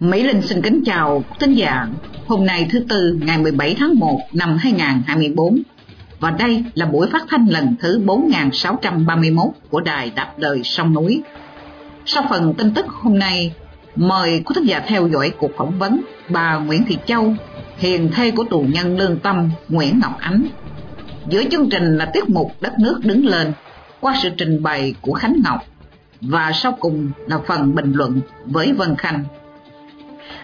Mỹ Linh xin kính chào thính giả. Hôm nay thứ Tư ngày 17 tháng 1 năm 2024 và đây là buổi phát thanh lần thứ 4631 của Đài Đáp Lời Sông Núi. Sau phần tin tức hôm nay, mời quý thính giả theo dõi cuộc phỏng vấn bà Nguyễn Thị Châu, hiền thê của tù nhân lương tâm Nguyễn Ngọc Ánh. Giữa chương trình là tiết mục Đất nước đứng lên qua sự trình bày của Khánh Ngọc và sau cùng là phần bình luận với Vân Khanh.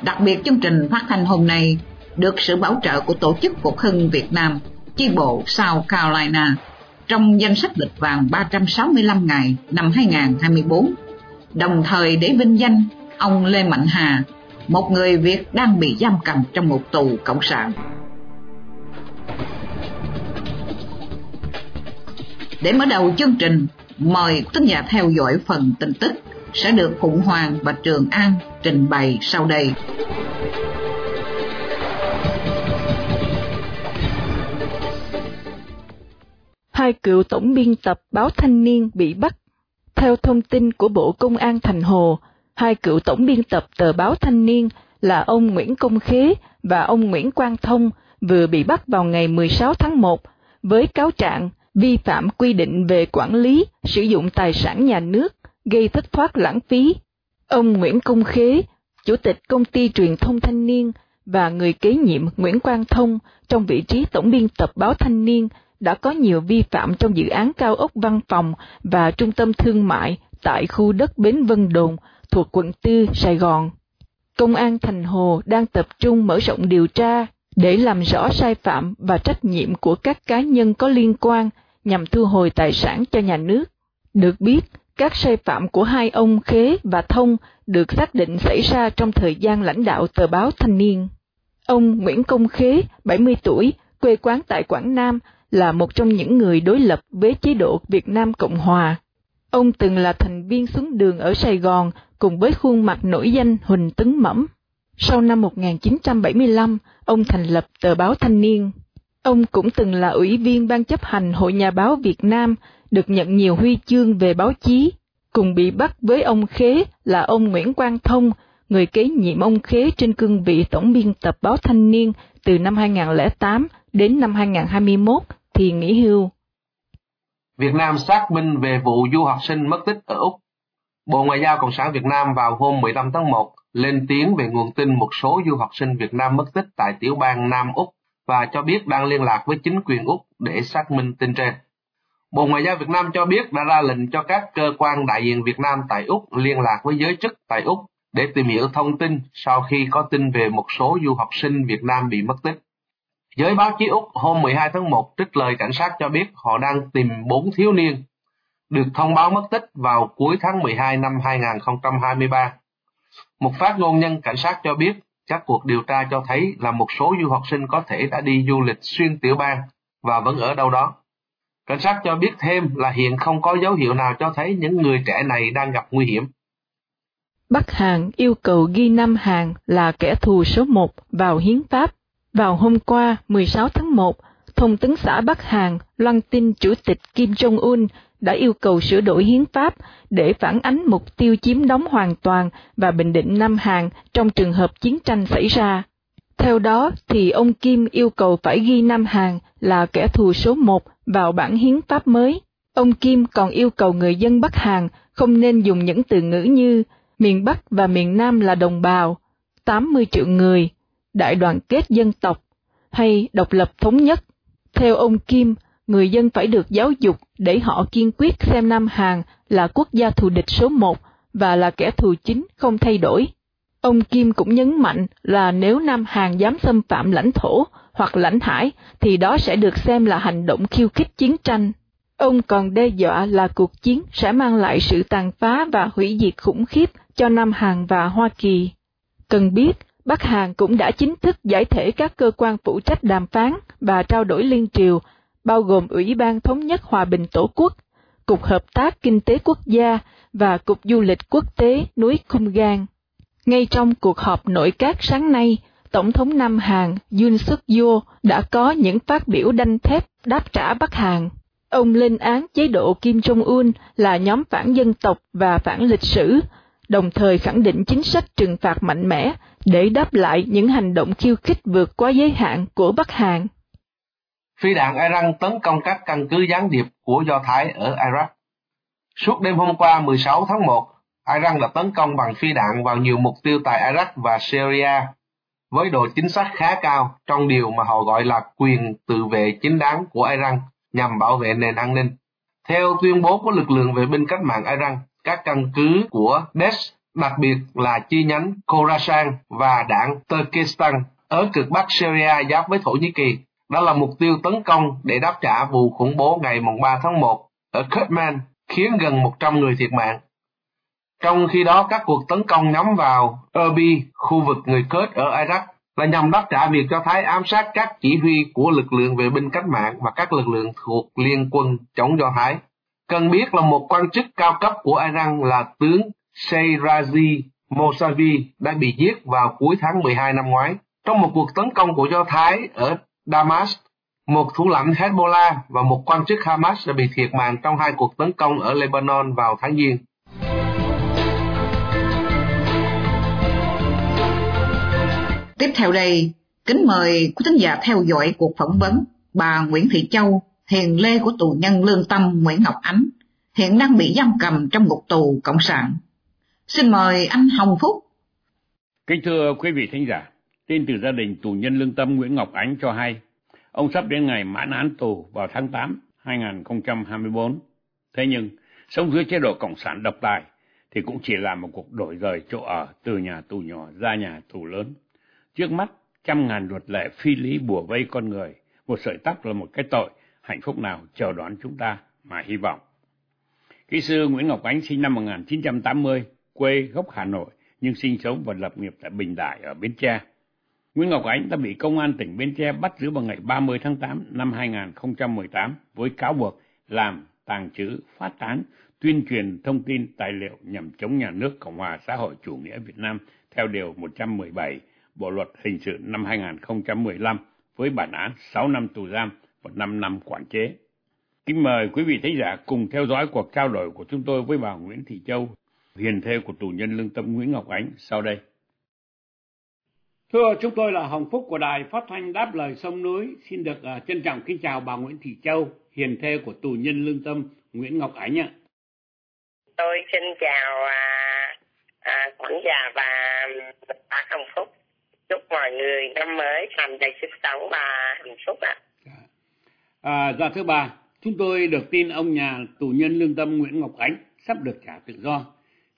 Đặc biệt chương trình phát thanh hôm nay được sự bảo trợ của Tổ chức Phục hưng Việt Nam, chi bộ South Carolina, trong danh sách lịch vàng 365 ngày năm 2024, đồng thời để vinh danh ông Lê Mạnh Hà, một người Việt đang bị giam cầm trong một tù cộng sản. Để mở đầu chương trình, mời tất giả theo dõi phần tin tức sẽ được Phụng Hoàng và Trường An trình bày sau đây. Hai cựu tổng biên tập báo Thanh niên bị bắt. Theo thông tin của Bộ Công an Thành Hồ, hai cựu tổng biên tập tờ báo Thanh niên là ông Nguyễn Công Khế và ông Nguyễn Quang Thông vừa bị bắt vào ngày 16 tháng 1 với cáo trạng vi phạm quy định về quản lý, sử dụng tài sản nhà nước, gây thất thoát lãng phí. Ông Nguyễn Công Khế, Chủ tịch Công ty Truyền thông Thanh niên và người kế nhiệm Nguyễn Quang Thông trong vị trí tổng biên tập báo Thanh niên đã có nhiều vi phạm trong dự án cao ốc văn phòng và trung tâm thương mại tại khu đất Bến Vân Đồn thuộc quận Tư, Sài Gòn. Công an Thành Hồ đang tập trung mở rộng điều tra để làm rõ sai phạm và trách nhiệm của các cá nhân có liên quan nhằm thu hồi tài sản cho nhà nước. Được biết, các sai phạm của hai ông Khế và Thông được xác định xảy ra trong thời gian lãnh đạo tờ báo Thanh niên. Ông Nguyễn Công Khế, 70 tuổi, quê quán tại Quảng Nam, là một trong những người đối lập với chế độ Việt Nam Cộng Hòa. Ông từng là thành viên xuống đường ở Sài Gòn cùng với khuôn mặt nổi danh Huỳnh Tấn Mẫm. Sau năm 1975, ông thành lập tờ báo Thanh niên. Ông cũng từng là ủy viên ban chấp hành Hội Nhà báo Việt Nam, được nhận nhiều huy chương về báo chí. Cùng bị bắt với ông Khế là ông Nguyễn Quang Thông, người kế nhiệm ông Khế trên cương vị tổng biên tập báo Thanh niên từ năm 2008 đến năm 2021 thì nghỉ hưu. Việt Nam xác minh về vụ du học sinh mất tích ở Úc. Bộ Ngoại giao Cộng sản Việt Nam vào hôm 15 tháng 1 lên tiếng về nguồn tin một số du học sinh Việt Nam mất tích tại tiểu bang Nam Úc và cho biết đang liên lạc với chính quyền Úc để xác minh tin trên. Bộ Ngoại giao Việt Nam cho biết đã ra lệnh cho các cơ quan đại diện Việt Nam tại Úc liên lạc với giới chức tại Úc để tìm hiểu thông tin sau khi có tin về một số du học sinh Việt Nam bị mất tích. Giới báo chí Úc hôm 12 tháng 1 trích lời cảnh sát cho biết họ đang tìm bốn thiếu niên được thông báo mất tích vào cuối tháng 12 năm 2023. Một phát ngôn nhân cảnh sát cho biết các cuộc điều tra cho thấy là một số du học sinh có thể đã đi du lịch xuyên tiểu bang và vẫn ở đâu đó. Cảnh sát cho biết thêm là hiện không có dấu hiệu nào cho thấy những người trẻ này đang gặp nguy hiểm. Bắc Hàn yêu cầu ghi Nam Hàn là kẻ thù số một vào hiến pháp. Vào hôm qua 16 tháng 1, Thông tấn xã Bắc Hàn loan tin Chủ tịch Kim Jong-un đã yêu cầu sửa đổi hiến pháp để phản ánh mục tiêu chiếm đóng hoàn toàn và bình định Nam Hàn trong trường hợp chiến tranh xảy ra. Theo đó thì ông Kim yêu cầu phải ghi Nam Hàn là kẻ thù số một vào bản hiến pháp mới. Ông Kim còn yêu cầu người dân Bắc Hàn không nên dùng những từ ngữ như miền Bắc và miền Nam là đồng bào, 80 triệu người, đại đoàn kết dân tộc hay độc lập thống nhất. Theo ông Kim, người dân phải được giáo dục để họ kiên quyết xem Nam Hàn là quốc gia thù địch số một và là kẻ thù chính không thay đổi. Ông Kim cũng nhấn mạnh là nếu Nam Hàn dám xâm phạm lãnh thổ hoặc lãnh hải thì đó sẽ được xem là hành động khiêu khích chiến tranh. Ông còn đe dọa là cuộc chiến sẽ mang lại sự tàn phá và hủy diệt khủng khiếp cho Nam Hàn và Hoa Kỳ. Cần biết, Bắc Hàn cũng đã chính thức giải thể các cơ quan phụ trách đàm phán và trao đổi liên triều, bao gồm Ủy ban Thống nhất Hòa bình Tổ quốc, Cục Hợp tác Kinh tế Quốc gia và Cục Du lịch Quốc tế núi Cung Gan. Ngay trong cuộc họp nội các sáng nay, Tổng thống Nam Hàn Yoon suk yeol đã có những phát biểu đanh thép đáp trả Bắc Hàn. Ông lên án chế độ Kim Jong-un là nhóm phản dân tộc và phản lịch sử, đồng thời khẳng định chính sách trừng phạt mạnh mẽ để đáp lại những hành động khiêu khích vượt quá giới hạn của Bắc Hàn. Phi đạn Iran tấn công các căn cứ gián điệp của Do Thái ở Iraq. Suốt đêm hôm qua 16 tháng 1, Iran đã tấn công bằng phi đạn vào nhiều mục tiêu tại Iraq và Syria, với độ chính xác khá cao trong điều mà họ gọi là quyền tự vệ chính đáng của Iran nhằm bảo vệ nền an ninh. Theo tuyên bố của lực lượng vệ binh cách mạng Iran, các căn cứ của Daesh, đặc biệt là chi nhánh Khorasan và đảng Turkestan ở cực bắc Syria giáp với Thổ Nhĩ Kỳ, đó là mục tiêu tấn công để đáp trả vụ khủng bố ngày 3 tháng 1 ở Kerman, khiến gần 100 người thiệt mạng. Trong khi đó, các cuộc tấn công nhắm vào Erbil, khu vực người Kurd ở Iraq, là nhằm đáp trả việc cho Thái ám sát các chỉ huy của lực lượng vệ binh cách mạng và các lực lượng thuộc liên quân chống Do Thái. Cần biết là một quan chức cao cấp của Iran là tướng Seyrazi Mosavi đã bị giết vào cuối tháng 12 năm ngoái trong một cuộc tấn công của Do Thái ở Damas. Một thủ lãnh Hezbollah và một quan chức Hamas đã bị thiệt mạng trong hai cuộc tấn công ở Lebanon vào tháng Giêng. Tiếp theo đây, kính mời quý thính giả theo dõi cuộc phỏng vấn bà Nguyễn Thị Châu, hiền lê của tù nhân lương tâm Nguyễn Ngọc Ánh, hiện đang bị giam cầm trong ngục tù Cộng sản. Xin mời anh Hồng Phúc. Kính thưa quý vị thính giả, tin từ gia đình tù nhân lương tâm Nguyễn Ngọc Ánh cho hay, ông sắp đến ngày mãn án tù vào tháng 8 2024. Thế nhưng, sống dưới chế độ Cộng sản độc tài thì cũng chỉ là một cuộc đổi rời chỗ ở từ nhà tù nhỏ ra nhà tù lớn. Trước mắt, trăm ngàn luật lệ phi lý bùa vây con người, một sợi tóc là một cái tội, hạnh phúc nào chờ đón chúng ta mà hy vọng. Kỹ sư Nguyễn Ngọc Ánh sinh năm 1980, quê gốc Hà Nội, nhưng sinh sống và lập nghiệp tại Bình Đại ở Bến Tre. Nguyễn Ngọc Ánh đã bị Công an tỉnh Bến Tre bắt giữ vào ngày 30 tháng 8 năm 2018 với cáo buộc làm, tàng trữ, phát tán, tuyên truyền thông tin tài liệu nhằm chống nhà nước Cộng hòa xã hội chủ nghĩa Việt Nam theo Điều 117 Bộ Luật Hình sự năm 2015 với bản án 6 năm tù giam và 5 năm quản chế. Kính mời quý vị thính giả cùng theo dõi cuộc trao đổi của chúng tôi với bà Nguyễn Thị Châu, hiền thê của tù nhân lương tâm Nguyễn Ngọc Ánh sau đây. Thưa chúng tôi là Hồng Phúc của Đài Phát thanh Đáp Lời Sông Núi. Xin được uh, trân trọng kính chào bà Nguyễn Thị Châu, hiền thê của tù nhân lương tâm Nguyễn Ngọc Ánh ạ. Tôi xin chào à, à, quản giả và bác Hồng Phúc chúc mọi người năm mới tràn đầy sức sống và hạnh phúc ạ. À, dạ thưa bà, chúng tôi được tin ông nhà tù nhân lương tâm Nguyễn Ngọc Ánh sắp được trả tự do.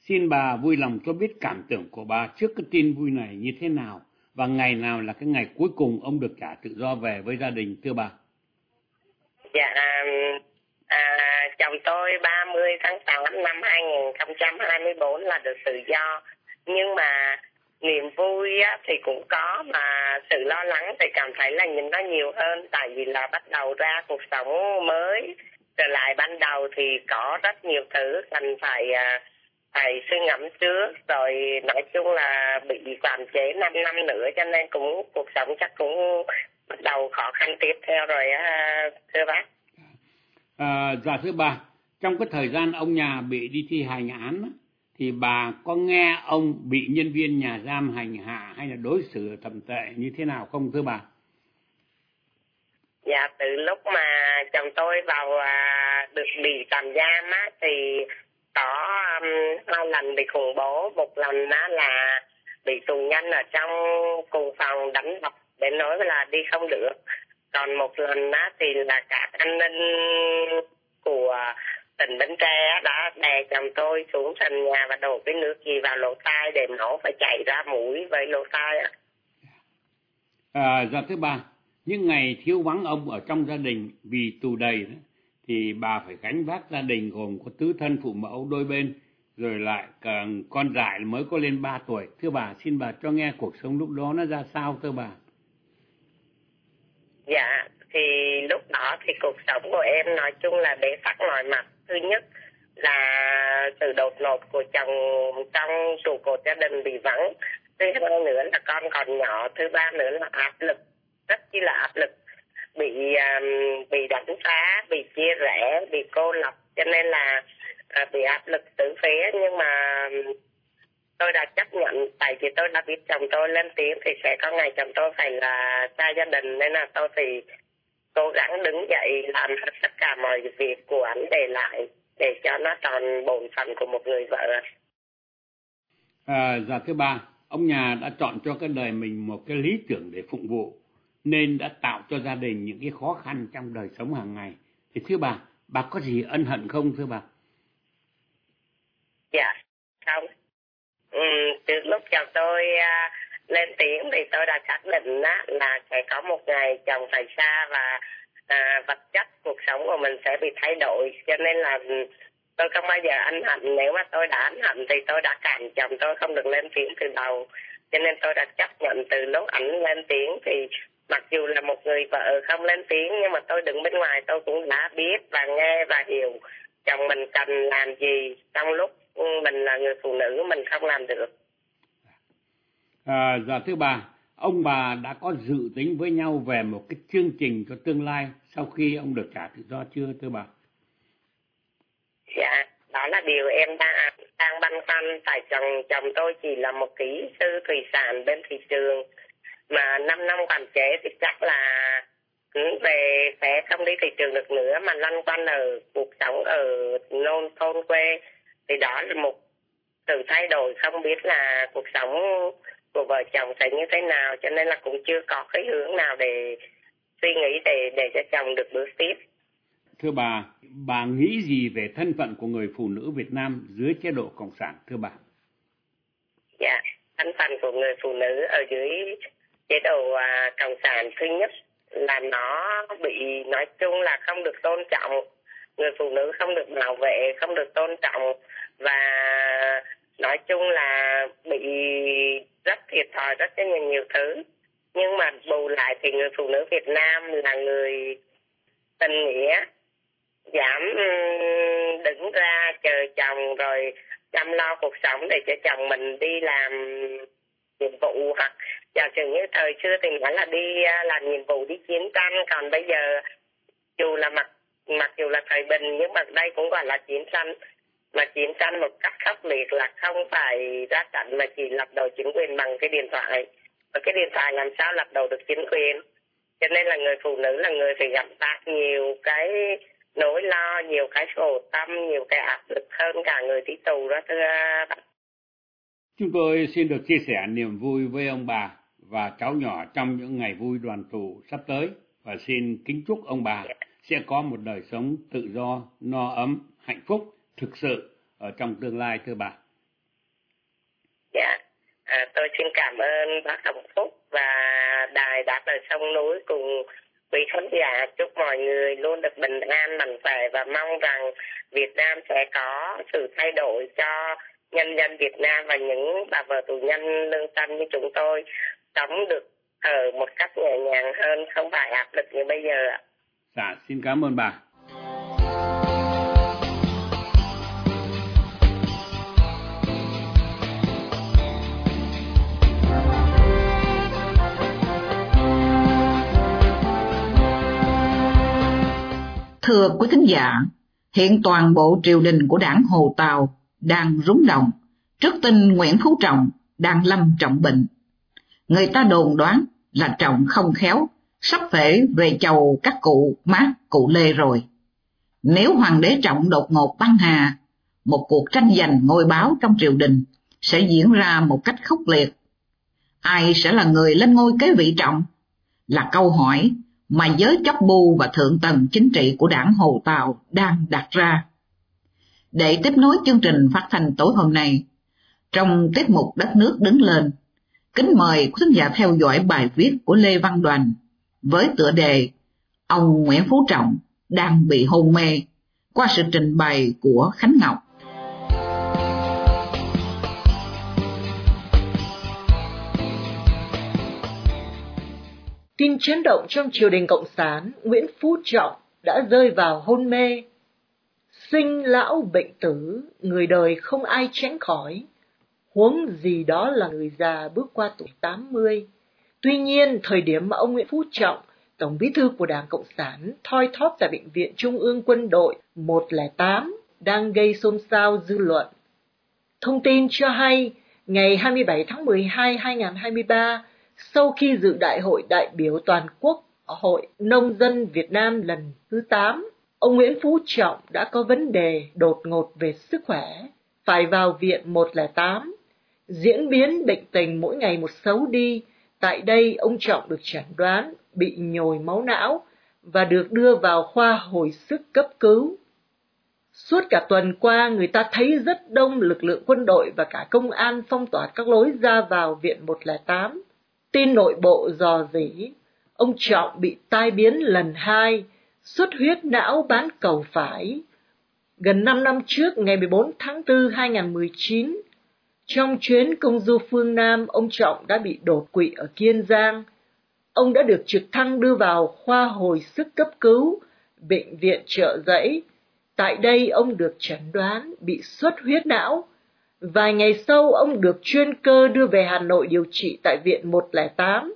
Xin bà vui lòng cho biết cảm tưởng của bà trước cái tin vui này như thế nào và ngày nào là cái ngày cuối cùng ông được trả tự do về với gia đình thưa bà? Dạ, à, à chồng tôi 30 tháng 8 năm 2024 là được tự do nhưng mà niềm vui á, thì cũng có mà sự lo lắng thì cảm thấy là nhìn nó nhiều hơn tại vì là bắt đầu ra cuộc sống mới trở lại ban đầu thì có rất nhiều thứ cần phải uh, phải suy ngẫm trước rồi nói chung là bị quản chế 5 năm nữa cho nên cũng cuộc sống chắc cũng bắt đầu khó khăn tiếp theo rồi á thưa bác à, dạ thưa bà trong cái thời gian ông nhà bị đi thi hành án thì bà có nghe ông bị nhân viên nhà giam hành hạ hay là đối xử thầm tệ như thế nào không thưa bà? Dạ từ lúc mà chồng tôi vào à, được bị tạm giam á thì có um, hai lần bị khủng bố, một lần đó là bị tù nhân ở trong cùng phòng đánh đập để nói là đi không được. Còn một lần đó thì là cả an ninh của tỉnh Bến Tre đã đè chồng tôi xuống sàn nhà và đổ cái nước gì vào lỗ tai để nổ phải chảy ra mũi với lỗ tai ạ. À, dạ thứ ba, những ngày thiếu vắng ông ở trong gia đình vì tù đầy đó, thì bà phải gánh vác gia đình gồm có tứ thân phụ mẫu đôi bên rồi lại còn con dại mới có lên 3 tuổi. Thưa bà, xin bà cho nghe cuộc sống lúc đó nó ra sao thưa bà? Dạ, thì lúc đó thì cuộc sống của em nói chung là bế tắc mọi mặt. Thứ nhất là sự đột ngột của chồng trong trụ cột gia đình bị vắng. Thứ hai nữa là con còn nhỏ. Thứ ba nữa là áp lực, rất chi là áp lực. Bị um, bị đánh phá, bị chia rẽ, bị cô lập. Cho nên là uh, bị áp lực tử phía Nhưng mà um, tôi đã chấp nhận tại vì tôi đã biết chồng tôi lên tiếng thì sẽ có ngày chồng tôi phải là xa gia đình nên là tôi thì cố gắng đứng dậy làm hết tất cả mọi việc của anh để lại để cho nó tròn bổn phận của một người vợ. À, dạ thứ ba, ông nhà đã chọn cho cái đời mình một cái lý tưởng để phụng vụ nên đã tạo cho gia đình những cái khó khăn trong đời sống hàng ngày. Thì thưa bà, bà có gì ân hận không thưa bà? Dạ, không. Ừ, từ lúc chồng tôi uh, lên tiếng thì tôi đã xác định á, là sẽ có một ngày chồng phải xa và à, vật chất cuộc sống của mình sẽ bị thay đổi cho nên là tôi không bao giờ ân hận nếu mà tôi đã ân hận thì tôi đã cản chồng tôi không được lên tiếng từ đầu cho nên tôi đã chấp nhận từ lúc ảnh lên tiếng thì mặc dù là một người vợ không lên tiếng nhưng mà tôi đứng bên ngoài tôi cũng đã biết và nghe và hiểu chồng mình cần làm gì trong lúc mình là người phụ nữ mình không làm được. À, dạ thưa bà, ông bà đã có dự tính với nhau về một cái chương trình cho tương lai sau khi ông được trả tự do chưa thưa bà? Dạ, đó là điều em đang đang băn khoăn. Tại chồng chồng tôi chỉ là một kỹ sư thủy sản bên thị trường mà 5 năm quản chế thì chắc là về sẽ không đi thị trường được nữa mà lăn quanh ở cuộc sống ở nông thôn quê thì đó là một sự thay đổi không biết là cuộc sống của vợ chồng sẽ như thế nào cho nên là cũng chưa có cái hướng nào để suy nghĩ để để cho chồng được bước tiếp. Thưa bà, bà nghĩ gì về thân phận của người phụ nữ Việt Nam dưới chế độ cộng sản thưa bà? Dạ, thân phận của người phụ nữ ở dưới chế độ à, cộng sản thứ nhất là nó bị nói chung là không được tôn trọng, người phụ nữ không được bảo vệ, không được tôn trọng và nói chung là bị rất thiệt thòi rất nhiều nhiều thứ. Nhưng mà bù lại thì người phụ nữ Việt Nam là người tình nghĩa giảm đứng ra chờ chồng rồi chăm lo cuộc sống để cho chồng mình đi làm nhiệm vụ hoặc Dạ, giả sử như thời xưa thì nói là đi à, làm nhiệm vụ, đi chiến tranh. Còn bây giờ, dù là mặc mặc dù là thời bình, nhưng mà đây cũng gọi là chiến tranh. Mà chiến tranh một cách khốc liệt là không phải ra trận, mà chỉ lập đầu chính quyền bằng cái điện thoại. Và cái điện thoại làm sao lập đầu được chính quyền? Cho nên là người phụ nữ là người phải gặp tác nhiều cái nỗi lo, nhiều cái khổ tâm, nhiều cái áp lực hơn cả người đi tù đó, thưa bạn chúng tôi xin được chia sẻ niềm vui với ông bà và cháu nhỏ trong những ngày vui đoàn tụ sắp tới. Và xin kính chúc ông bà sẽ có một đời sống tự do no ấm hạnh phúc thực sự ở trong tương lai thưa bà? Dạ, à, tôi xin cảm ơn bác Hồng Phúc và đài đáp lời sông núi cùng quý khán giả. Chúc mọi người luôn được bình an mạnh khỏe và mong rằng Việt Nam sẽ có sự thay đổi cho nhân dân Việt Nam và những bà vợ tù nhân lương tâm như chúng tôi sống được ở một cách nhẹ nhàng hơn không phải áp lực như bây giờ ạ. Dạ, xin cảm ơn bà. Thưa quý thính giả, hiện toàn bộ triều đình của đảng Hồ Tàu đang rúng động trước tin Nguyễn Phú Trọng đang lâm trọng bệnh. Người ta đồn đoán là Trọng không khéo, sắp phải về chầu các cụ mát cụ Lê rồi. Nếu Hoàng đế Trọng đột ngột băng hà, một cuộc tranh giành ngôi báo trong triều đình sẽ diễn ra một cách khốc liệt. Ai sẽ là người lên ngôi kế vị Trọng? Là câu hỏi mà giới chấp bu và thượng tầng chính trị của đảng Hồ Tàu đang đặt ra. Để tiếp nối chương trình phát thanh tối hôm nay, trong tiết mục Đất nước đứng lên, kính mời quý khán giả theo dõi bài viết của Lê Văn Đoàn với tựa đề Ông Nguyễn Phú Trọng đang bị hôn mê qua sự trình bày của Khánh Ngọc. Tin chấn động trong triều đình Cộng sản, Nguyễn Phú Trọng đã rơi vào hôn mê. Sinh lão bệnh tử, người đời không ai tránh khỏi. Huống gì đó là người già bước qua tuổi 80. Tuy nhiên, thời điểm mà ông Nguyễn Phú Trọng, Tổng bí thư của Đảng Cộng sản, thoi thóp tại Bệnh viện Trung ương Quân đội 108 đang gây xôn xao dư luận. Thông tin cho hay, ngày 27 tháng 12 2023, sau khi dự đại hội đại biểu toàn quốc Hội Nông dân Việt Nam lần thứ 8, ông Nguyễn Phú Trọng đã có vấn đề đột ngột về sức khỏe, phải vào viện 108. Diễn biến bệnh tình mỗi ngày một xấu đi, tại đây ông Trọng được chẩn đoán bị nhồi máu não và được đưa vào khoa hồi sức cấp cứu. Suốt cả tuần qua, người ta thấy rất đông lực lượng quân đội và cả công an phong tỏa các lối ra vào viện 108 tin nội bộ dò dỉ, ông Trọng bị tai biến lần hai, xuất huyết não bán cầu phải. Gần 5 năm trước, ngày 14 tháng 4 2019, trong chuyến công du phương Nam, ông Trọng đã bị đột quỵ ở Kiên Giang. Ông đã được trực thăng đưa vào khoa hồi sức cấp cứu, bệnh viện trợ giấy. Tại đây ông được chẩn đoán bị xuất huyết não, Vài ngày sau, ông được chuyên cơ đưa về Hà Nội điều trị tại Viện 108.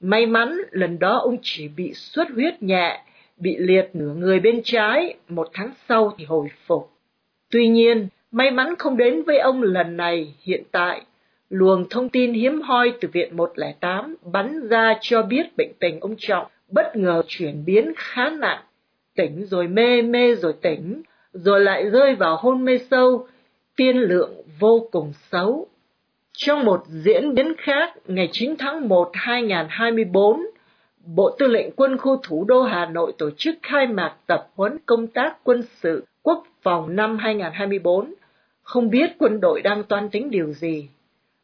May mắn, lần đó ông chỉ bị xuất huyết nhẹ, bị liệt nửa người bên trái, một tháng sau thì hồi phục. Tuy nhiên, may mắn không đến với ông lần này, hiện tại, luồng thông tin hiếm hoi từ Viện 108 bắn ra cho biết bệnh tình ông Trọng bất ngờ chuyển biến khá nặng, tỉnh rồi mê, mê rồi tỉnh, rồi lại rơi vào hôn mê sâu, tiên lượng vô cùng xấu. Trong một diễn biến khác, ngày 9 tháng 1 2024, Bộ Tư lệnh Quân khu Thủ đô Hà Nội tổ chức khai mạc tập huấn công tác quân sự quốc phòng năm 2024. Không biết quân đội đang toan tính điều gì.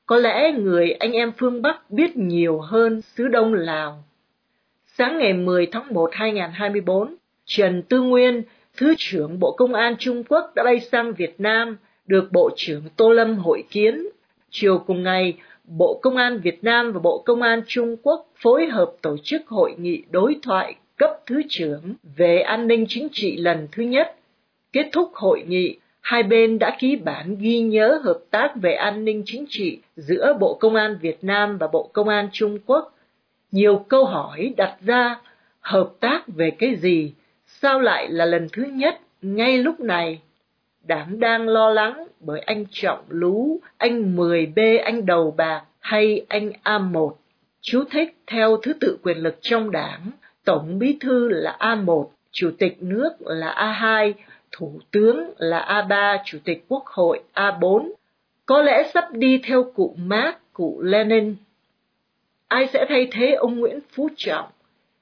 Có lẽ người anh em phương Bắc biết nhiều hơn xứ Đông Lào. Sáng ngày 10 tháng 1 2024, Trần Tư Nguyên, Thứ trưởng Bộ Công an Trung Quốc đã bay sang Việt Nam được Bộ trưởng Tô Lâm hội kiến. Chiều cùng ngày, Bộ Công an Việt Nam và Bộ Công an Trung Quốc phối hợp tổ chức hội nghị đối thoại cấp thứ trưởng về an ninh chính trị lần thứ nhất. Kết thúc hội nghị, hai bên đã ký bản ghi nhớ hợp tác về an ninh chính trị giữa Bộ Công an Việt Nam và Bộ Công an Trung Quốc. Nhiều câu hỏi đặt ra, hợp tác về cái gì? Sao lại là lần thứ nhất ngay lúc này? Đảng đang lo lắng bởi anh Trọng Lú, anh 10B, anh Đầu Bạc hay anh A1. Chú thích theo thứ tự quyền lực trong đảng, Tổng Bí Thư là A1, Chủ tịch nước là A2, Thủ tướng là A3, Chủ tịch Quốc hội A4. Có lẽ sắp đi theo cụ Mark, cụ Lenin. Ai sẽ thay thế ông Nguyễn Phú Trọng?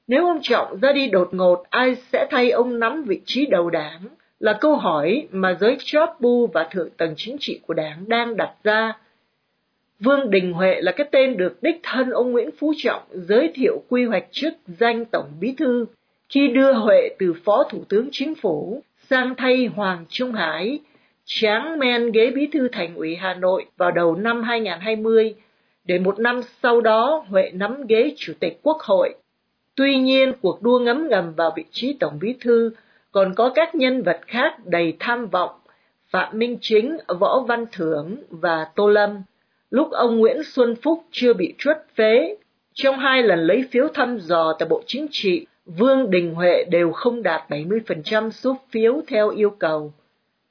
Nếu ông Trọng ra đi đột ngột, ai sẽ thay ông nắm vị trí đầu đảng? Là câu hỏi mà giới chóp bu và thượng tầng chính trị của đảng đang đặt ra. Vương Đình Huệ là cái tên được đích thân ông Nguyễn Phú Trọng giới thiệu quy hoạch chức danh Tổng Bí Thư khi đưa Huệ từ Phó Thủ tướng Chính phủ sang thay Hoàng Trung Hải, tráng men ghế Bí Thư Thành ủy Hà Nội vào đầu năm 2020, để một năm sau đó Huệ nắm ghế Chủ tịch Quốc hội. Tuy nhiên, cuộc đua ngấm ngầm vào vị trí Tổng Bí Thư còn có các nhân vật khác đầy tham vọng, Phạm Minh Chính, Võ Văn Thưởng và Tô Lâm. Lúc ông Nguyễn Xuân Phúc chưa bị truất phế, trong hai lần lấy phiếu thăm dò tại Bộ Chính trị, Vương Đình Huệ đều không đạt 70% số phiếu theo yêu cầu.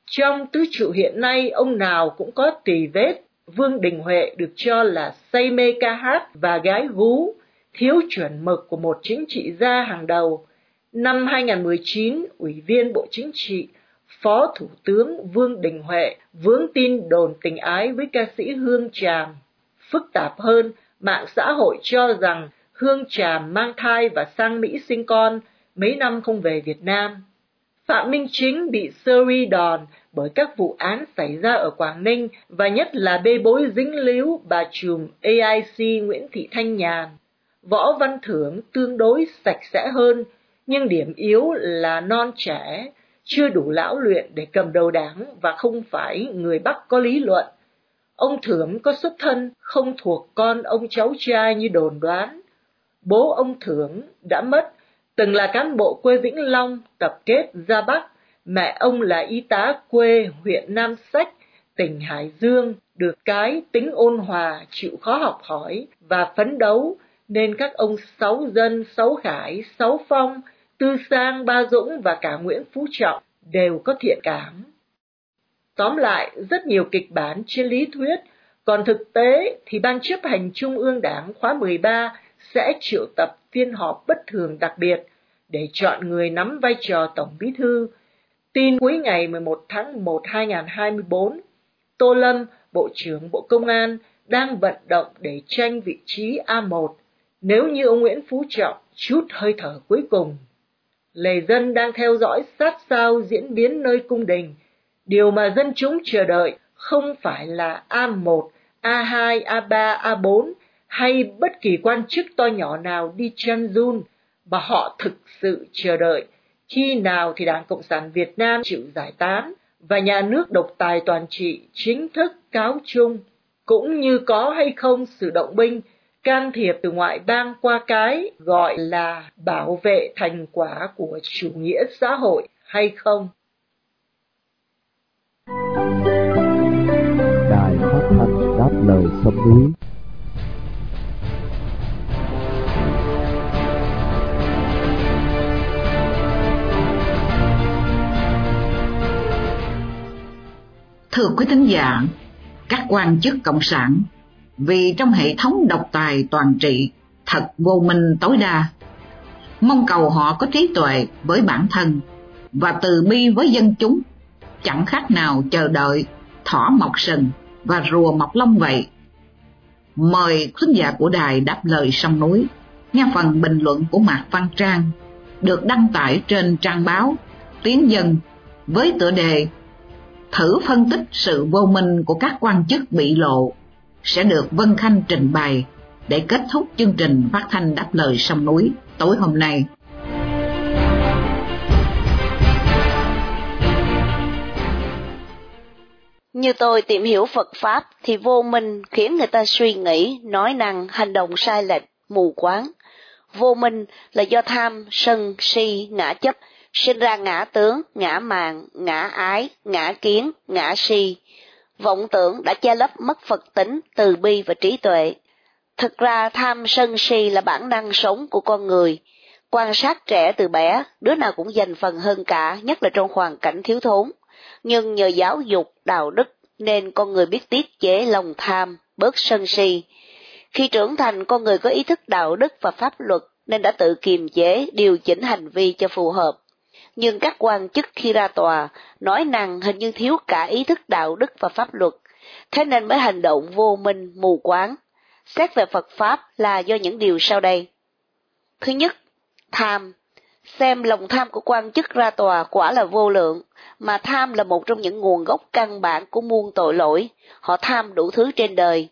Trong tứ trụ hiện nay, ông nào cũng có tỳ vết. Vương Đình Huệ được cho là say mê ca hát và gái gú, thiếu chuẩn mực của một chính trị gia hàng đầu, Năm 2019, Ủy viên Bộ Chính trị, Phó Thủ tướng Vương Đình Huệ vướng tin đồn tình ái với ca sĩ Hương Tràm. Phức tạp hơn, mạng xã hội cho rằng Hương Tràm mang thai và sang Mỹ sinh con, mấy năm không về Việt Nam. Phạm Minh Chính bị Surrey đòn bởi các vụ án xảy ra ở Quảng Ninh và nhất là bê bối dính líu bà trùm AIC Nguyễn Thị Thanh Nhàn. Võ Văn Thưởng tương đối sạch sẽ hơn, nhưng điểm yếu là non trẻ, chưa đủ lão luyện để cầm đầu đảng và không phải người Bắc có lý luận. Ông Thưởng có xuất thân không thuộc con ông cháu trai như đồn đoán. Bố ông Thưởng đã mất, từng là cán bộ quê Vĩnh Long tập kết ra Bắc, mẹ ông là y tá quê huyện Nam Sách, tỉnh Hải Dương, được cái tính ôn hòa, chịu khó học hỏi và phấn đấu, nên các ông Sáu Dân, Sáu Khải, Sáu Phong, Tư Sang, Ba Dũng và cả Nguyễn Phú Trọng đều có thiện cảm. Tóm lại, rất nhiều kịch bản trên lý thuyết, còn thực tế thì Ban chấp hành Trung ương Đảng khóa 13 sẽ triệu tập phiên họp bất thường đặc biệt để chọn người nắm vai trò Tổng Bí thư. Tin cuối ngày 11 tháng 1 2024, Tô Lâm, Bộ trưởng Bộ Công an, đang vận động để tranh vị trí A1 nếu như ông Nguyễn Phú Trọng chút hơi thở cuối cùng. Lề dân đang theo dõi sát sao diễn biến nơi cung đình. Điều mà dân chúng chờ đợi không phải là A1, A2, A3, A4 hay bất kỳ quan chức to nhỏ nào đi chân run, mà họ thực sự chờ đợi khi nào thì Đảng Cộng sản Việt Nam chịu giải tán và nhà nước độc tài toàn trị chính thức cáo chung, cũng như có hay không sự động binh can thiệp từ ngoại bang qua cái gọi là bảo vệ thành quả của chủ nghĩa xã hội hay không. Đài phát thanh đáp lời sông núi Thưa quý thính giả, các quan chức cộng sản vì trong hệ thống độc tài toàn trị thật vô minh tối đa. Mong cầu họ có trí tuệ với bản thân và từ bi với dân chúng, chẳng khác nào chờ đợi thỏ mọc sừng và rùa mọc lông vậy. Mời khán giả của đài đáp lời sông núi, nghe phần bình luận của Mạc Văn Trang được đăng tải trên trang báo Tiếng Dân với tựa đề Thử phân tích sự vô minh của các quan chức bị lộ sẽ được Vân Khanh trình bày để kết thúc chương trình phát thanh đáp lời sông núi tối hôm nay. Như tôi tìm hiểu Phật Pháp thì vô minh khiến người ta suy nghĩ, nói năng, hành động sai lệch, mù quáng. Vô minh là do tham, sân, si, ngã chấp, sinh ra ngã tướng, ngã mạng, ngã ái, ngã kiến, ngã si, vọng tưởng đã che lấp mất Phật tính, từ bi và trí tuệ. Thực ra tham sân si là bản năng sống của con người. Quan sát trẻ từ bé, đứa nào cũng dành phần hơn cả, nhất là trong hoàn cảnh thiếu thốn. Nhưng nhờ giáo dục, đạo đức, nên con người biết tiết chế lòng tham, bớt sân si. Khi trưởng thành, con người có ý thức đạo đức và pháp luật, nên đã tự kiềm chế, điều chỉnh hành vi cho phù hợp nhưng các quan chức khi ra tòa nói năng hình như thiếu cả ý thức đạo đức và pháp luật, thế nên mới hành động vô minh, mù quáng. Xét về Phật Pháp là do những điều sau đây. Thứ nhất, tham. Xem lòng tham của quan chức ra tòa quả là vô lượng, mà tham là một trong những nguồn gốc căn bản của muôn tội lỗi, họ tham đủ thứ trên đời.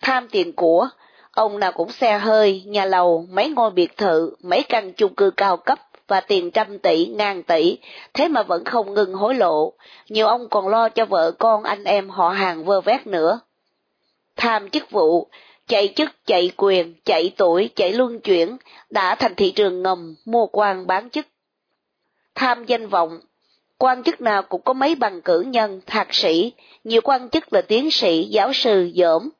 Tham tiền của, ông nào cũng xe hơi, nhà lầu, mấy ngôi biệt thự, mấy căn chung cư cao cấp, và tiền trăm tỷ, ngàn tỷ, thế mà vẫn không ngừng hối lộ, nhiều ông còn lo cho vợ con anh em họ hàng vơ vét nữa. Tham chức vụ, chạy chức, chạy quyền, chạy tuổi, chạy luân chuyển, đã thành thị trường ngầm, mua quan bán chức. Tham danh vọng, quan chức nào cũng có mấy bằng cử nhân, thạc sĩ, nhiều quan chức là tiến sĩ, giáo sư, dởm.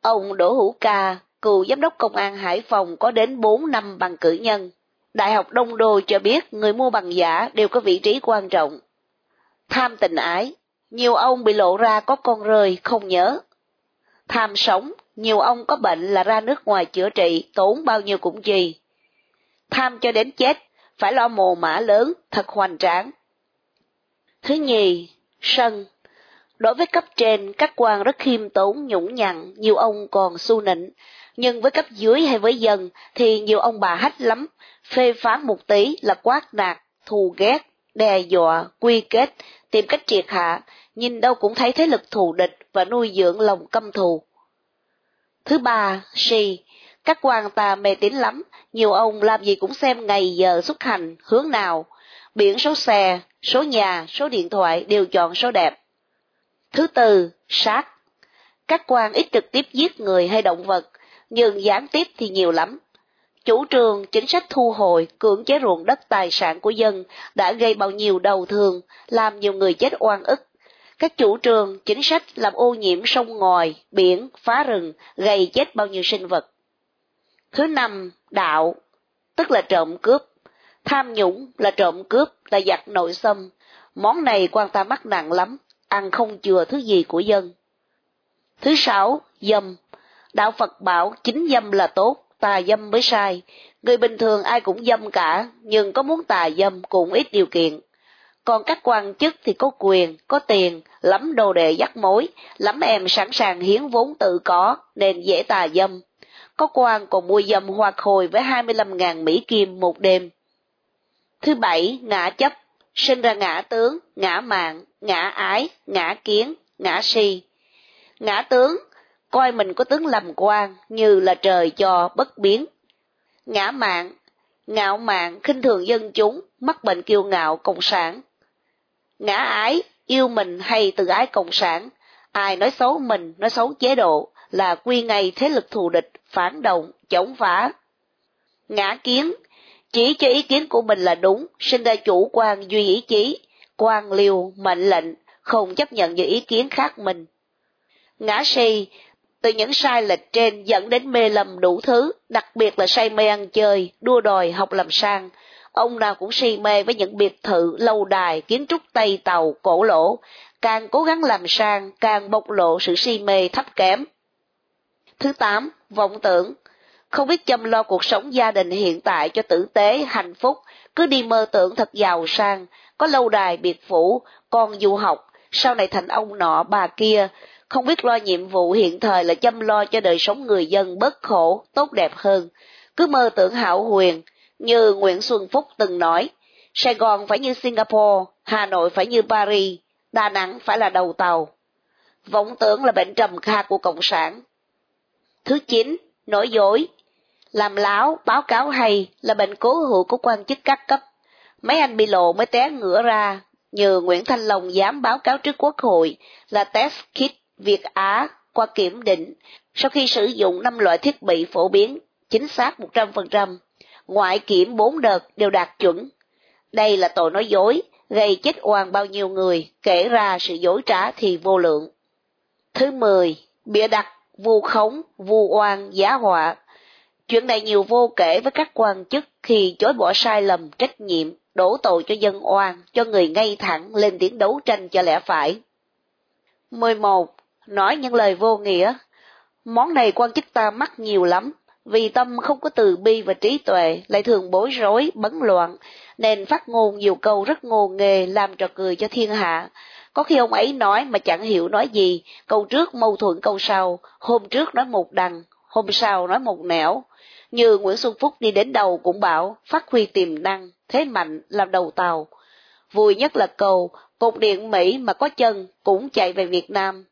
Ông Đỗ Hữu Ca, cựu giám đốc công an Hải Phòng có đến 4 năm bằng cử nhân. Đại học Đông Đô cho biết người mua bằng giả đều có vị trí quan trọng. Tham tình ái, nhiều ông bị lộ ra có con rơi không nhớ. Tham sống, nhiều ông có bệnh là ra nước ngoài chữa trị, tốn bao nhiêu cũng gì. Tham cho đến chết, phải lo mồ mã lớn, thật hoành tráng. Thứ nhì, sân. Đối với cấp trên, các quan rất khiêm tốn, nhũng nhặn, nhiều ông còn su nịnh, nhưng với cấp dưới hay với dân thì nhiều ông bà hách lắm, phê phán một tí là quát nạt, thù ghét, đe dọa, quy kết, tìm cách triệt hạ, nhìn đâu cũng thấy thế lực thù địch và nuôi dưỡng lòng căm thù. Thứ ba, si, các quan ta mê tín lắm, nhiều ông làm gì cũng xem ngày giờ xuất hành, hướng nào, biển số xe, số nhà, số điện thoại đều chọn số đẹp. Thứ tư, sát. Các quan ít trực tiếp giết người hay động vật, nhưng gián tiếp thì nhiều lắm. Chủ trương chính sách thu hồi, cưỡng chế ruộng đất tài sản của dân đã gây bao nhiêu đau thương, làm nhiều người chết oan ức. Các chủ trương, chính sách làm ô nhiễm sông ngòi, biển, phá rừng, gây chết bao nhiêu sinh vật. Thứ năm, đạo, tức là trộm cướp. Tham nhũng là trộm cướp, là giặc nội xâm. Món này quan ta mắc nặng lắm, ăn không chừa thứ gì của dân. Thứ sáu, dâm. Đạo Phật bảo chính dâm là tốt, tà dâm mới sai. Người bình thường ai cũng dâm cả, nhưng có muốn tà dâm cũng ít điều kiện. Còn các quan chức thì có quyền, có tiền, lắm đồ đệ dắt mối, lắm em sẵn sàng hiến vốn tự có, nên dễ tà dâm. Có quan còn mua dâm hoa khôi với 25.000 Mỹ Kim một đêm. Thứ bảy, ngã chấp, sinh ra ngã tướng, ngã mạng, ngã ái, ngã kiến, ngã si. Ngã tướng, coi mình có tướng làm quan như là trời cho bất biến. Ngã mạng, ngạo mạn, khinh thường dân chúng, mắc bệnh kiêu ngạo, cộng sản. Ngã ái, yêu mình hay tự ái cộng sản, ai nói xấu mình, nói xấu chế độ, là quy ngay thế lực thù địch, phản động, chống phá. Ngã kiến, chỉ cho ý kiến của mình là đúng, sinh ra chủ quan duy ý chí, quan liêu, mệnh lệnh, không chấp nhận những ý kiến khác mình. Ngã si, từ những sai lệch trên dẫn đến mê lầm đủ thứ, đặc biệt là say mê ăn chơi, đua đòi học làm sang. Ông nào cũng si mê với những biệt thự, lâu đài, kiến trúc Tây Tàu, cổ lỗ, càng cố gắng làm sang, càng bộc lộ sự si mê thấp kém. Thứ tám, vọng tưởng. Không biết chăm lo cuộc sống gia đình hiện tại cho tử tế, hạnh phúc, cứ đi mơ tưởng thật giàu sang, có lâu đài biệt phủ, con du học, sau này thành ông nọ bà kia, không biết lo nhiệm vụ hiện thời là chăm lo cho đời sống người dân bớt khổ, tốt đẹp hơn. Cứ mơ tưởng hảo huyền, như Nguyễn Xuân Phúc từng nói, Sài Gòn phải như Singapore, Hà Nội phải như Paris, Đà Nẵng phải là đầu tàu. Vọng tưởng là bệnh trầm kha của Cộng sản. Thứ chín, nói dối. Làm láo, báo cáo hay là bệnh cố hữu của quan chức các cấp. Mấy anh bị lộ mới té ngửa ra, nhờ Nguyễn Thanh Long dám báo cáo trước Quốc hội là test kit Việt Á qua kiểm định sau khi sử dụng năm loại thiết bị phổ biến, chính xác 100%, ngoại kiểm 4 đợt đều đạt chuẩn. Đây là tội nói dối, gây chết oan bao nhiêu người, kể ra sự dối trá thì vô lượng. Thứ 10. Bịa đặt, vu khống, vu oan, giá họa. Chuyện này nhiều vô kể với các quan chức khi chối bỏ sai lầm, trách nhiệm, đổ tội cho dân oan, cho người ngay thẳng lên tiếng đấu tranh cho lẽ phải. 11 nói những lời vô nghĩa. Món này quan chức ta mắc nhiều lắm, vì tâm không có từ bi và trí tuệ, lại thường bối rối, bấn loạn, nên phát ngôn nhiều câu rất ngô nghề làm trò cười cho thiên hạ. Có khi ông ấy nói mà chẳng hiểu nói gì, câu trước mâu thuẫn câu sau, hôm trước nói một đằng, hôm sau nói một nẻo. Như Nguyễn Xuân Phúc đi đến đầu cũng bảo, phát huy tiềm năng, thế mạnh làm đầu tàu. Vui nhất là cầu cột điện Mỹ mà có chân cũng chạy về Việt Nam,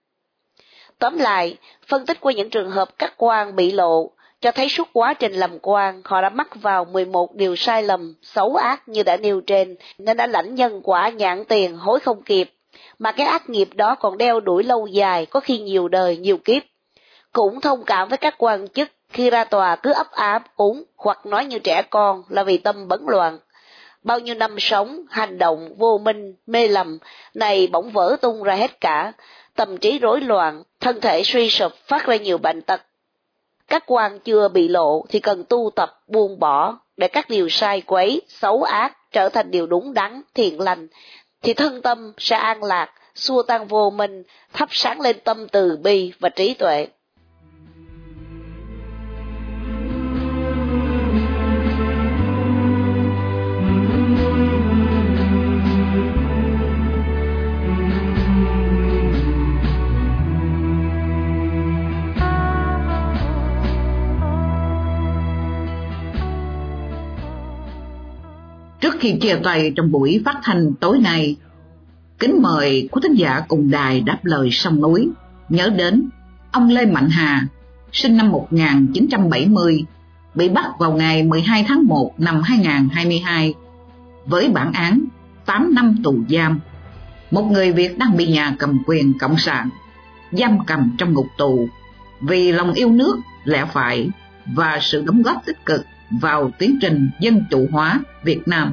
Tóm lại, phân tích qua những trường hợp các quan bị lộ, cho thấy suốt quá trình làm quan họ đã mắc vào 11 điều sai lầm, xấu ác như đã nêu trên, nên đã lãnh nhân quả nhãn tiền hối không kịp, mà cái ác nghiệp đó còn đeo đuổi lâu dài, có khi nhiều đời, nhiều kiếp. Cũng thông cảm với các quan chức khi ra tòa cứ ấp áp, uống hoặc nói như trẻ con là vì tâm bấn loạn. Bao nhiêu năm sống, hành động, vô minh, mê lầm, này bỗng vỡ tung ra hết cả, tâm trí rối loạn, thân thể suy sụp phát ra nhiều bệnh tật. Các quan chưa bị lộ thì cần tu tập buông bỏ để các điều sai quấy, xấu ác trở thành điều đúng đắn, thiện lành, thì thân tâm sẽ an lạc, xua tan vô minh, thắp sáng lên tâm từ bi và trí tuệ. Khi chia tay trong buổi phát thanh tối nay, kính mời quý thính giả cùng đài đáp lời sông núi nhớ đến ông Lê Mạnh Hà, sinh năm 1970, bị bắt vào ngày 12 tháng 1 năm 2022 với bản án 8 năm tù giam. Một người Việt đang bị nhà cầm quyền cộng sản giam cầm trong ngục tù vì lòng yêu nước, lẽ phải và sự đóng góp tích cực vào tiến trình dân chủ hóa Việt Nam.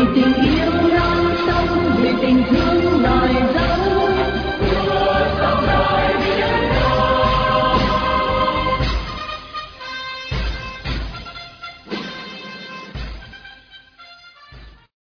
everything you